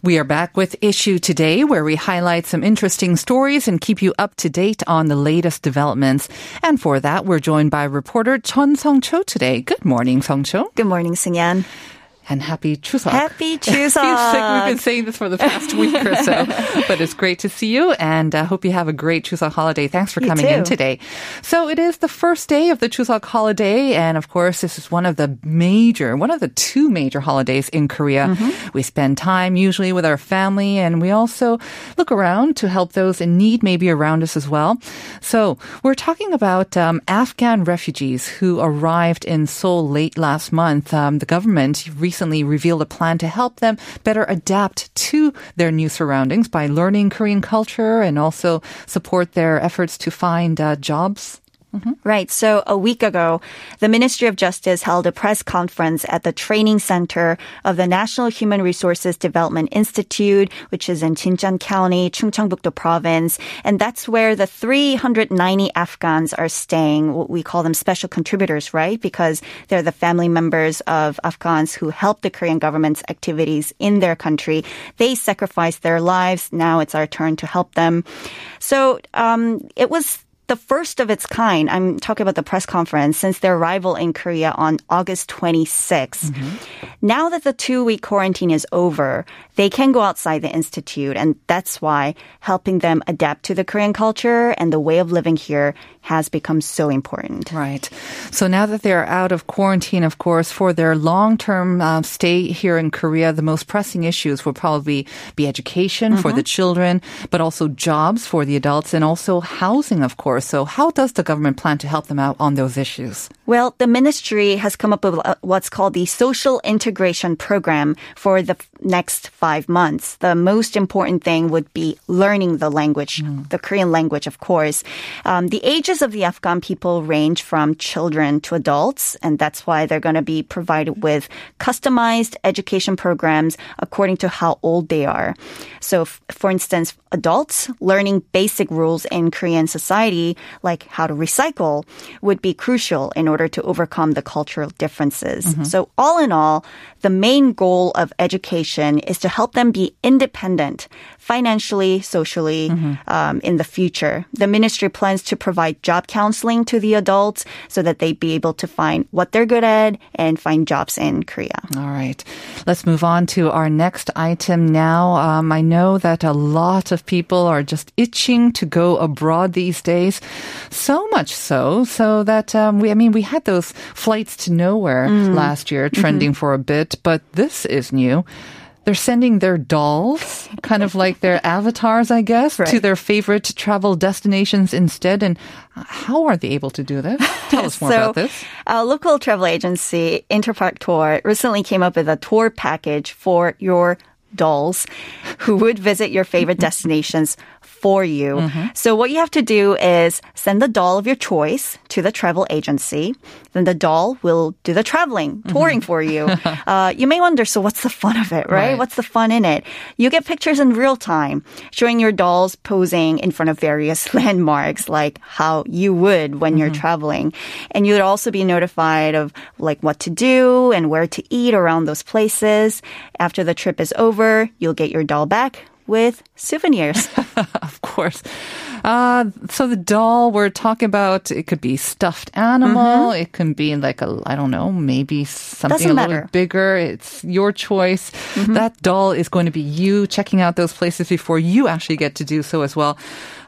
We are back with Issue Today, where we highlight some interesting stories and keep you up to date on the latest developments. And for that, we're joined by reporter Chun Song Cho today. Good morning, Song Cho. Good morning, Singyan. And happy Chuseok. Happy It feels like Chuseok. we've been saying this for the past week or so, but it's great to see you and I hope you have a great Chuseok holiday. Thanks for You coming in today. So it is the first day of the Chuseok holiday and of course this is one of the major, one of the two major holidays in Korea. Mm-hmm. We spend time usually with our family and we also look around to help those in need maybe around us as well. So we're talking about um, Afghan refugees who arrived in Seoul late last month. Um, the government recently revealed a plan to help them better adapt to their new surroundings by learning Korean culture and also support their efforts to find uh, jobs. Right. So a week ago, the Ministry of Justice held a press conference at the training center of the National Human Resources Development Institute, which is in Jincheon County, Chungcheongbuk-do province. And that's where the 390 Afghans are staying. We call them special contributors, right? Because they're the family members of Afghans who help the Korean government's activities in their country. They sacrificed their lives. Now it's our turn to help them. So, um, it was the first of its kind. I'm talking about the press conference since their arrival in Korea on August 26. Now that the two week quarantine is over, they can go outside the institute. And that's why helping them adapt to the Korean culture and the way of living here has become so important. Right. So now that they're out of quarantine, of course, for their long-term uh, stay here in Korea, the most pressing issues will probably be education for the children, but also jobs for the adults and also housing, of course. So how does the government plan to help them out on those issues? Well, the ministry has come up with uh, what's called the social integration program for the f- next five months. The most important thing would be learning the language, the Korean language, of course. Um, the ages of the Afghan people range from children to adults, and that's why they're going to be provided with customized education programs according to how old they are. So, f- for instance, adults learning basic rules in Korean society, like how to recycle, would be crucial in order to overcome the cultural differences. Mm-hmm. So, all in all, the main goal of education is to help them be independent financially, socially, um, in the future. The ministry plans to provide job counseling to the adults so that they be able to find what they're good at and find jobs in Korea. All right. Let's move on to our next item now. Um, I know that a lot of people are just itching to go abroad these days. So much so, so that, um, we, I mean, we had those flights to nowhere last year trending for a bit, but this is new. They're sending their dolls, kind of like their avatars, I guess, to their favorite travel destinations instead. And uh, how are they able to do this? Tell us more so, about this. A local travel agency, Interpark Tour, recently came up with a tour package for your dolls who would visit your favorite destinations for you. Mm-hmm. So what you have to do is send the doll of your choice to the travel agency. Then the doll will do the traveling, mm-hmm. touring for you. uh, you may wonder, so what's the fun of it, right? Right. What's the fun in it? You get pictures in real time showing your dolls posing in front of various landmarks, like how you would when you're mm-hmm. traveling. And you would also be notified of like what to do and where to eat around those places. After the trip is over, you'll get your doll back with souvenirs. of course. Uh, so the doll we're talking about, it could be stuffed animal. It can be like a, I don't know, maybe something Mm-hmm. Doesn't a matter. Mm-hmm. little bigger. It's your choice. That doll is going to be you checking out those places before you actually get to do so as well.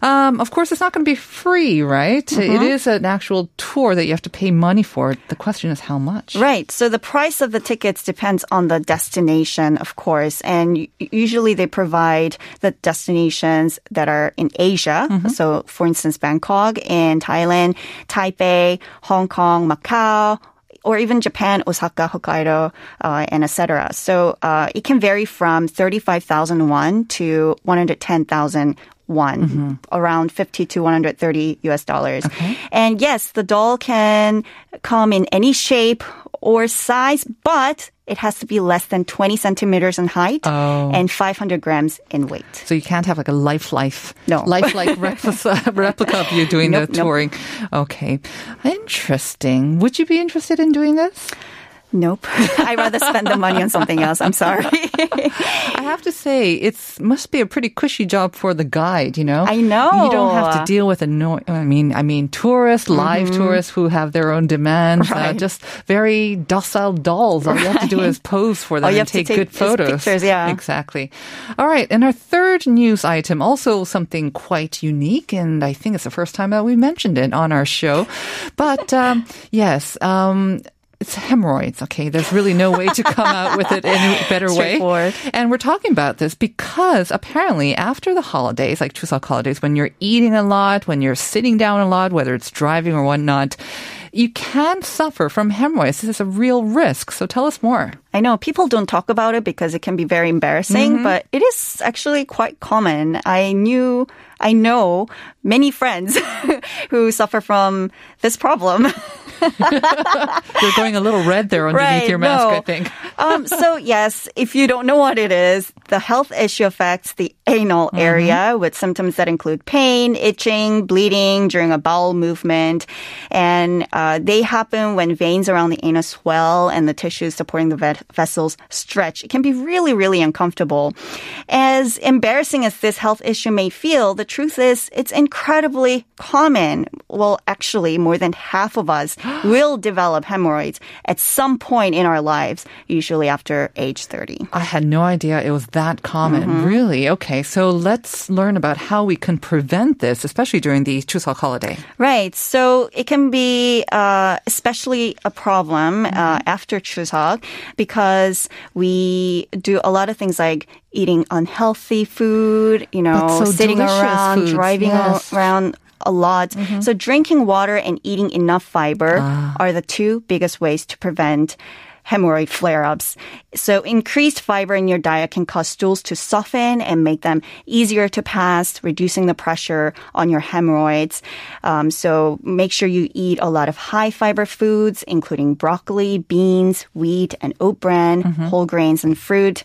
Um, of course, it's not going to be free, right? Mm-hmm. It is an actual tour that you have to pay money for. The question is how much. Right. So the price of the tickets depends on the destination, of course. And usually they provide the destinations that are in Asia, So, for instance, Bangkok in Thailand, Taipei, Hong Kong, Macau, or even Japan, Osaka, Hokkaido, uh, and etc. So uh, it can vary from 35,000 won to 110,000 won, Mm-hmm. around 50 to 130 US dollars. And yes, the doll can come in any shape or size, but it has to be less than 20 centimeters in height Oh. and 500 grams in weight. So you can't have like a life life, No. life like replica, replica of you doing Nope, the nope. touring. Okay, interesting. Would you be interested in doing this? Nope. I'd rather spend the money on something else. I'm sorry. I have to say, it's must be a pretty cushy job for the guide. You know, I know. you don't have to deal with annoy. I mean, I mean, tourists, live tourists who have their own demands. Uh, Mm-hmm. Just very docile dolls. All you have to do is pose for them All you and have to take, take good photos. pictures, yeah. exactly. All right, and our third news item, also something quite unique, and I think it's the first time that we mentioned it on our show. But um, yes. Um, it's hemorrhoids, okay? There's really no way to come out with it in a better way. And we're talking about this because apparently after the holidays, like Chuseok holidays, when you're eating a lot, when you're sitting down a lot, whether it's driving or whatnot, you can suffer from hemorrhoids. This is a real risk. So tell us more. I know people don't talk about it because it can be very embarrassing, Mm-hmm. but it is actually quite common. I knew, I know many friends who suffer from this problem. You're going a little red there underneath Right, your mask, no. I think. um, so yes, if you don't know what it is, the health issue affects the anal Mm-hmm. area with symptoms that include pain, itching, bleeding during a bowel movement, and uh, they happen when veins around the anus swell and the tissues supporting the ve- vessels stretch. It can be really, really uncomfortable. As embarrassing as this health issue may feel, the truth is it's incredibly common. Well, actually, more than half of us will develop hemorrhoids at some point in our lives, usually after age 30. I had no idea it was that common. Really? Okay. So let's learn about how we can prevent this, especially during the Chuseok holiday. Right. So it can be uh, especially a problem Mm-hmm. uh, after Chuseok because we do a lot of things like eating unhealthy food, you know, so sitting around, foods, driving yes. Mm-hmm. around a lot. So drinking water and eating enough fiber Ah. are the two biggest ways to prevent hemorrhoid flare-ups. So increased fiber in your diet can cause stools to soften and make them easier to pass, reducing the pressure on your hemorrhoids. Um, so make sure you eat a lot of high fiber foods, including broccoli, beans, wheat, and oat bran, mm-hmm. whole grains, and fruit.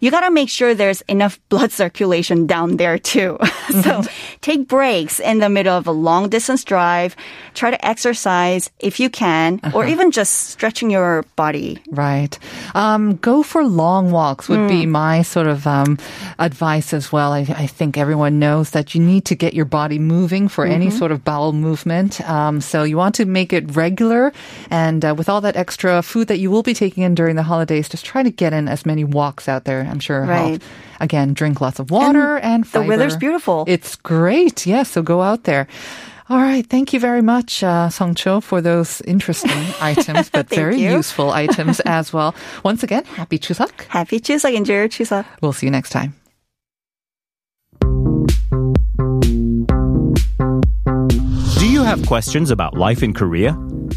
You gotta make sure there's enough blood circulation down there too. so mm-hmm. take breaks in the middle of a long distance drive. Try to exercise if you can, or uh-huh. even just stretching your body Right. Um, go for long walks would Hmm. be my sort of um, advice as well. I, I think everyone knows that you need to get your body moving for any Mm-hmm. sort of bowel movement. Um, so you want to make it regular. And uh, with all that extra food that you will be taking in during the holidays, just try to get in as many walks out there. I'm sure. Right. help. Again, drink lots of water and, the fiber. weather's beautiful. It's great. Yes. so go out there. All right. Thank you very much, uh, Song Cho, for those interesting items, but very you. useful items as well. Once again, happy Chuseok. Happy Chuseok. Enjoy your Chuseok. We'll see you next time. Do you have questions about life in Korea?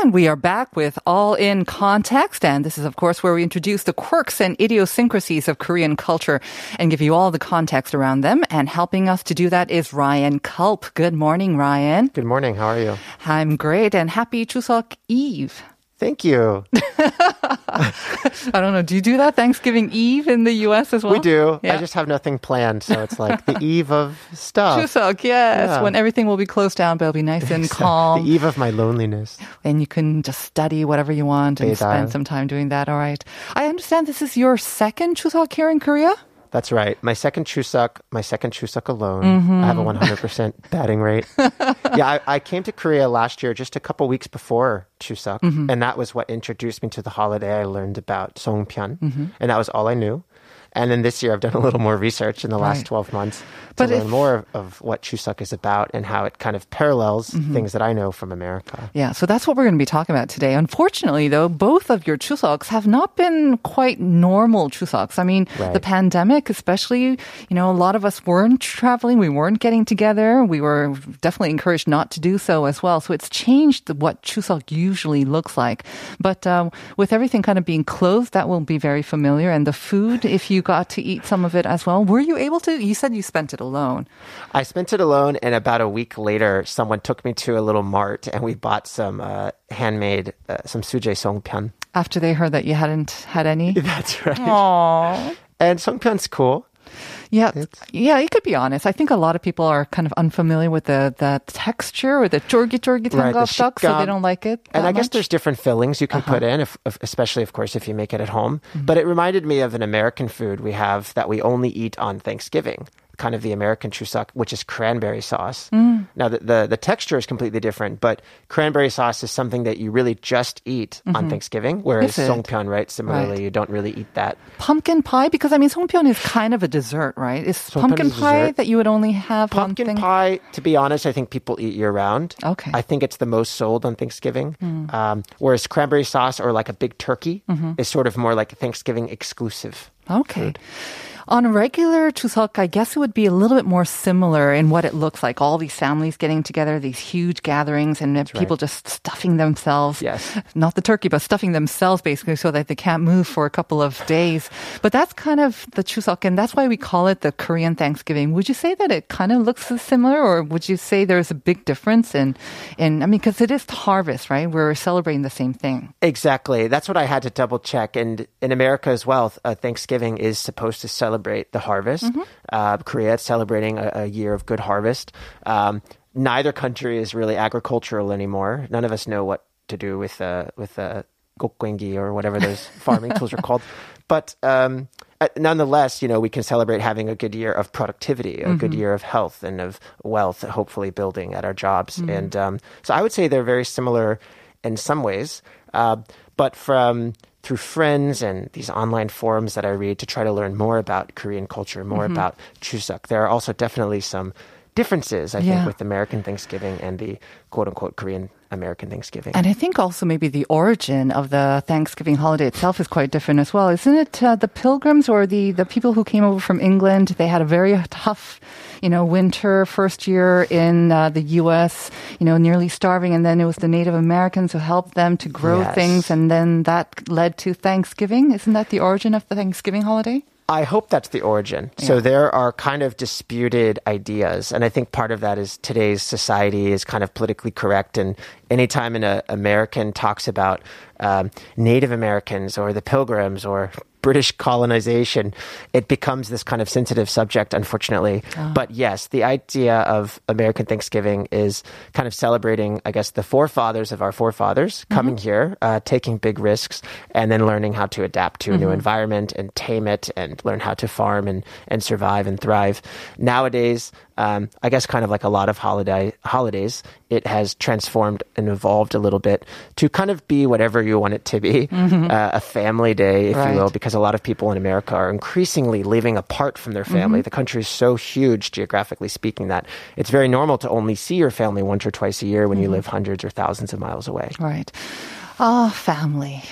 And we are back with All in Context. And this is, of course, where we introduce the quirks and idiosyncrasies of Korean culture and give you all the context around them. And helping us to do that is Ryan Culp. Good morning, Ryan. Good morning. How are you? I'm great and happy Chuseok Eve. Thank you. I don't know. Do you do that Thanksgiving Eve in the U.S. as well? we do. Yeah. I just have nothing planned, so it's like the eve of stuff. Chuseok, yes. Yeah. When everything will be closed down, but it'll be nice and calm. The eve of my loneliness. and you can just study whatever you want and spend some time doing that. All right. I understand this is your second Chuseok here in Korea. That's right. My second Chuseok, my second Chuseok alone. Mm-hmm. I have a 100% batting rate. yeah, I, I came to Korea last year, just a couple weeks before Chuseok, Mm-hmm. and that was what introduced me to the holiday. I learned about Songpyeon, Mm-hmm. and that was all I knew. And then this year, I've done a little more research in the last Right. 12 months to But learn if- more of, of what Chuseok is about and how it kind of parallels Mm-hmm. things that I know from America. Yeah, so that's what we're going to be talking about today. Unfortunately, though, both of your chuseoks have not been quite normal chuseoks. I mean, Right. the pandemic, especially, you know, a lot of us weren't traveling, we weren't getting together. We were definitely encouraged not to do so as well. So it's changed what chuseok usually looks like. But um, with everything kind of being closed, that will be very familiar. And the food, if you got to eat some of it as well, were you able to? You said you spent it alone. I spent it alone, and about a week later, someone took me to a little mart, and we bought some uh, handmade, uh, some suje songpyeon. After they heard that you hadn't had any. That's right. Aww. And songpyeon's cool. Yeah, it's, yeah, you could be honest. I think a lot of people are kind of unfamiliar with the the texture or the jorgi jorgi right, the stuff, so they don't like it. And I much. guess there's different fillings you can uh-huh. put in, if, if, especially of course if you make it at home. Mm-hmm. But it reminded me of an American food we have that we only eat on Thanksgiving, kind of the American chuseok, which is cranberry sauce. Mm. Now, the, the, the texture is completely different, but cranberry sauce is something that you really just eat on Thanksgiving, whereas Mm-hmm. Songpyeon, right, similarly, Right. you don't really eat that. pumpkin pie because I mean songpyeon is kind of a dessert, right? It's Songpyeon pumpkin is pie dessert. that you would only have Pumpkin pie, to be honest, I think people eat year round. Okay. I think it's the most sold on Thanksgiving. Hmm. Um, whereas cranberry sauce or like a big turkey Mm-hmm. is sort of more like Thanksgiving exclusive. Okay. On a regular Chuseok, I guess it would be a little bit more similar in what it looks like. All these families getting together, these huge gatherings, and people just stuffing themselves. Yes. Not the turkey, but stuffing themselves basically so that they can't move for a couple of days. But that's kind of the Chuseok, and that's why we call it the Korean Thanksgiving. Would you say that it kind of looks similar, or would you say there's a big difference in, in I mean, because it is harvest, right? We're celebrating the same thing. Exactly. That's what I had to double check. And in America as well, uh, Thanksgiving is supposed to celebrate the harvest. Mm-hmm. Uh, Korea is celebrating a, a year of good harvest. Um, neither country is really agricultural anymore. None of us know what to do with uh, with uh, gokwengi or whatever those farming tools are called. But um, uh, nonetheless, you know, we can celebrate having a good year of productivity, a good year of health and of wealth, hopefully building at our jobs. And um, so I would say they're very similar in some ways. Uh, but from through friends and these online forums that I read to try to learn more about Korean culture, more mm-hmm. about Chuseok, there are also definitely some differences, I Yeah. think, with American Thanksgiving and the quote unquote Korean American Thanksgiving. And I think also maybe the origin of the Thanksgiving holiday itself is quite different as well. Isn't it uh, the pilgrims or the, the people who came over from England? They had a very tough, you know, winter first year in uh, the U.S., you know, nearly starving. And then it was the Native Americans who helped them to grow Yes. things. And then that led to Thanksgiving. Isn't that the origin of the Thanksgiving holiday? I hope that's the origin. So there are kind of disputed ideas. And I think part of that is today's society is kind of politically correct. And anytime an uh, American talks about um, Native Americans or the Pilgrims or British colonization, it becomes this kind of sensitive subject, unfortunately. Ah. But yes, the idea of American Thanksgiving is kind of celebrating, I guess, the forefathers of our forefathers mm-hmm. coming here, uh, taking big risks, and then learning how to adapt to a new mm-hmm. environment and tame it and learn how to farm and, and survive and thrive. Nowadays, um, I guess kind of like a lot of holiday holidays, it has transformed and evolved a little bit to kind of be whatever you want it to be, uh, a family day, if Right. you will, because a lot of people in America are increasingly living apart from their family. The country is so huge, geographically speaking, that it's very normal to only see your family once or twice a year when you live hundreds or thousands of miles away. Right. Ah, family.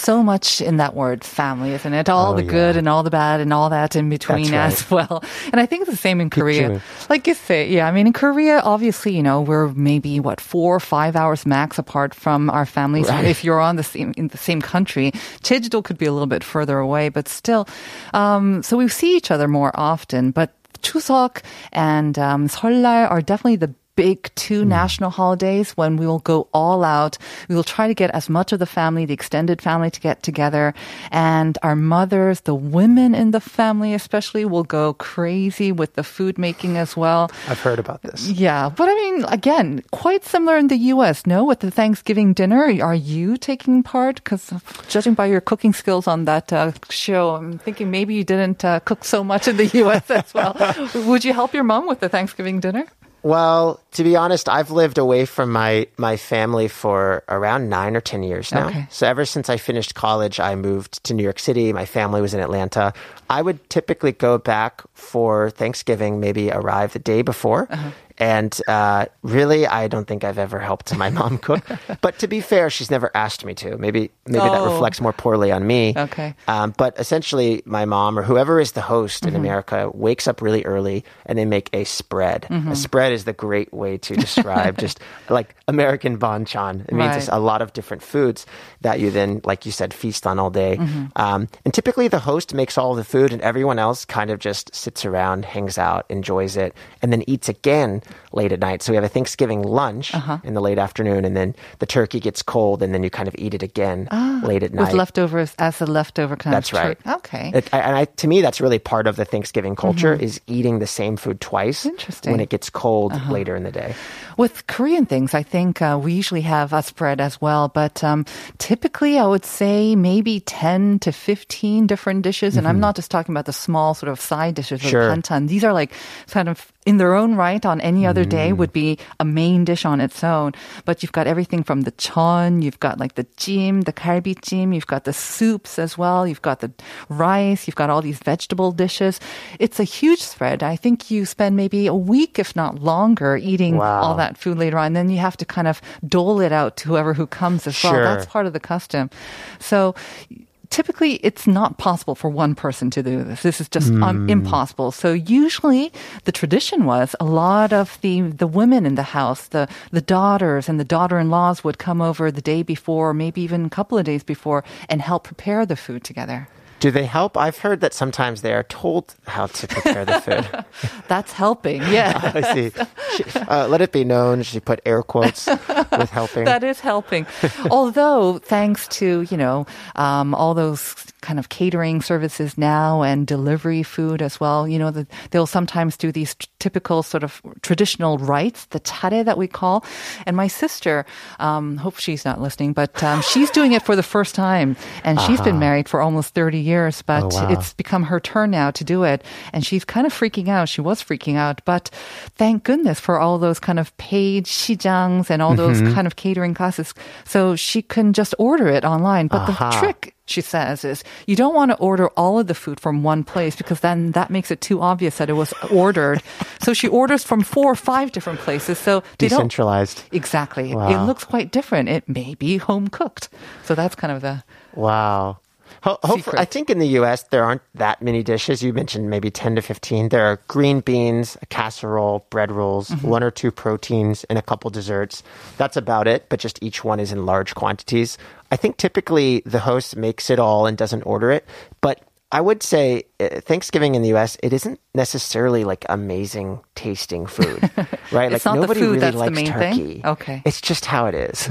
So much in that word, family, isn't it? All Oh, the good yeah. and all the bad and all that in between as well. And I think it's the same in Korea. Like you say, yeah, I mean, in Korea, obviously, you know, we're maybe what four or five hours max apart from our families. Right. If you're on the same in the same country, Jeju could be a little bit further away, but still, um, so we see each other more often. But Chuseok and um, Seollal are definitely the big 2 national holidays when we will go all out. We will try to get as much of the family, the extended family to get together. And our mothers, the women in the family especially, will go crazy with the food making as well. I've heard about this. Yeah, but I mean, again, quite similar in the U.S. No, with the Thanksgiving dinner, are you taking part? Because judging by your cooking skills on that uh, show, I'm thinking maybe you didn't uh, cook so much in the U.S. as well. Would you help your mom with the Thanksgiving dinner? Well, to be honest, I've lived away from my, my family for around nine or 10 years now. Okay. So ever since I finished college, I moved to New York City. My family was in Atlanta. I would typically go back for Thanksgiving, maybe arrive the day before. Uh-huh. And uh, really, I don't think I've ever helped my mom cook. but to be fair, she's never asked me to. Maybe maybe that Oh. reflects more poorly on me. Okay. Um, but essentially, my mom or whoever is the host in America wakes up really early and they make a spread. A spread is the great way to describe just like American banchan. It means Right. a lot of different foods that you then, like you said, feast on all day. Um, and typically, the host makes all the food, and everyone else kind of just sits around, hangs out, enjoys it, and then eats again late at night. So we have a Thanksgiving lunch Uh-huh. in the late afternoon, and then the turkey gets cold, and then you kind of eat it again late at night. With leftovers as a leftover kind That's of right. treat. Okay. It, and I, to me, that's really part of the Thanksgiving culture is eating the same food twice Mm-hmm. Interesting. Uh-huh. when it gets cold later in the day. With Korean things, I think uh, we usually have a spread as well, but um, typically I would say maybe 10 to 15 different dishes. And I'm not just talking about the small sort of side dishes. Sure. or banchan. These are like kind of in their own right on any other Mm. day would be a main dish on its own. But you've got everything from the chon, you've got like the jim, the kalbi jim, you've got the soups as well, you've got the rice, you've got all these vegetable dishes. It's a huge spread. I think you spend maybe a week, if not longer, eating Wow. all that food later on. Then you have to kind of dole it out to whoever who comes as well. That's part of the custom. So typically it's not possible for one person to do this. This is just um, impossible. So usually the tradition was a lot of the, the women in the house, the, the daughters and the daughter-in-laws would come over the day before, maybe even a couple of days before and help prepare the food together. Do they help? I've heard that sometimes they are told how to prepare the food. That's helping. Yeah. I see. She, uh, let it be known, she put air quotes with helping. That is helping. Although, thanks to, you know, um, all those kind of catering services now and delivery food as well, you know, the, they'll sometimes do these t- typical sort of traditional rites, the tare that we call. And my sister, um, hope she's not listening, but um, she's doing it for the first time. And she's been married for almost 30 years, but Uh-huh. Oh, wow. it's become her turn now to do it. And she's kind of freaking out. She was freaking out, but thank goodness for all those kind of paid shijangs and all those Mm-hmm. kind of catering classes. So she can just order it online. But the trick, she says, is you don't want to order all of the food from one place because then that makes it too obvious that it was ordered. so she orders from four or five different places. So they don't. Decentralized. Exactly. It looks quite different. It may be home cooked. So that's kind of the. Wow. Ho- hopefully, I think in the U.S. there aren't that many dishes. You mentioned maybe ten to fifteen. There are green beans, a casserole, bread rolls, Mm-hmm. one or two proteins, and a couple desserts. That's about it. But just each one is in large quantities. I think typically the host makes it all and doesn't order it. But I would say uh, Thanksgiving in the U.S. it isn't necessarily like amazing tasting food, right? Like nobody food really likes turkey. thing? Okay. Mm-hmm. it's just how it is.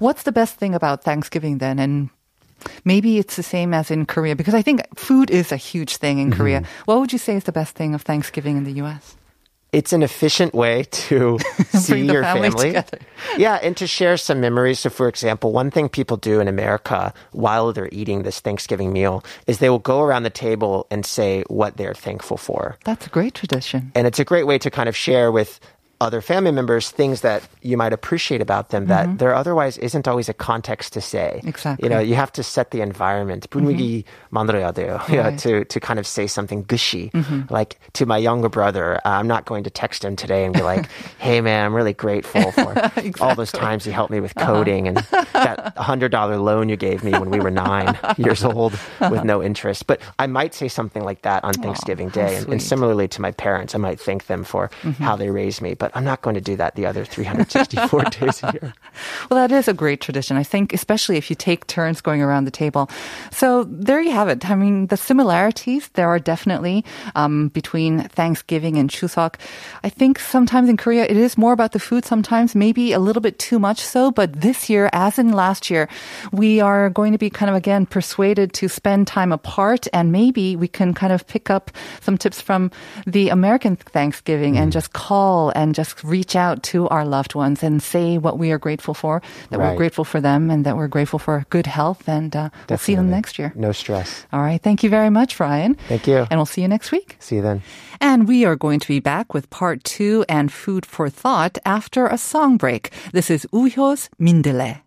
What's the best thing about Thanksgiving then? And maybe it's the same as in Korea because I think food is a huge thing in mm-hmm. Korea. What would you say is the best thing of Thanksgiving in the U.S.? it's an efficient way to see your family family. Yeah, and to share some memories. So, for example, one thing people do in America while they're eating this Thanksgiving meal is they will go around the table and say what they're thankful for. That's a great tradition. And it's a great way to kind of share with other family members things that you might appreciate about them that there otherwise isn't always a context to say. Mm-hmm. Exactly. You know, you have to set the environment. 분위기 만들어야 돼요. Yeah, Right. to to kind of say something gushy. Mm-hmm. Like to my younger brother, uh, I'm not going to text him today and be like, "Hey man, I'm really grateful for all those times you helped me with Uh-huh. coding and that $100 loan you gave me when we were 9 years old with no interest." But I might say something like that on Thanksgiving how Day and, and sweet. similarly to my parents, I might thank them for Mm-hmm. how they raised me. But but I'm not going to do that the other 364 days a year. Well, that is a great tradition. I think, especially if you take turns going around the table. So there you have it. I mean, the similarities there are definitely um, between Thanksgiving and Chuseok. I think sometimes in Korea it is more about the food. Sometimes maybe a little bit too much so. But this year, as in last year, we are going to be kind of again persuaded to spend time apart, and maybe we can kind of pick up some tips from the American Thanksgiving mm. and just call and just reach out to our loved ones and say what we are grateful for, that right. we're grateful for them, and that we're grateful for good health. And uh, we'll see them next year. No stress. All right. Thank you very much, Ryan. Thank you. And we'll see you next week. See you then. And we are going to be back with part two and food for thought after a song break. This is Uhyo's Mindele.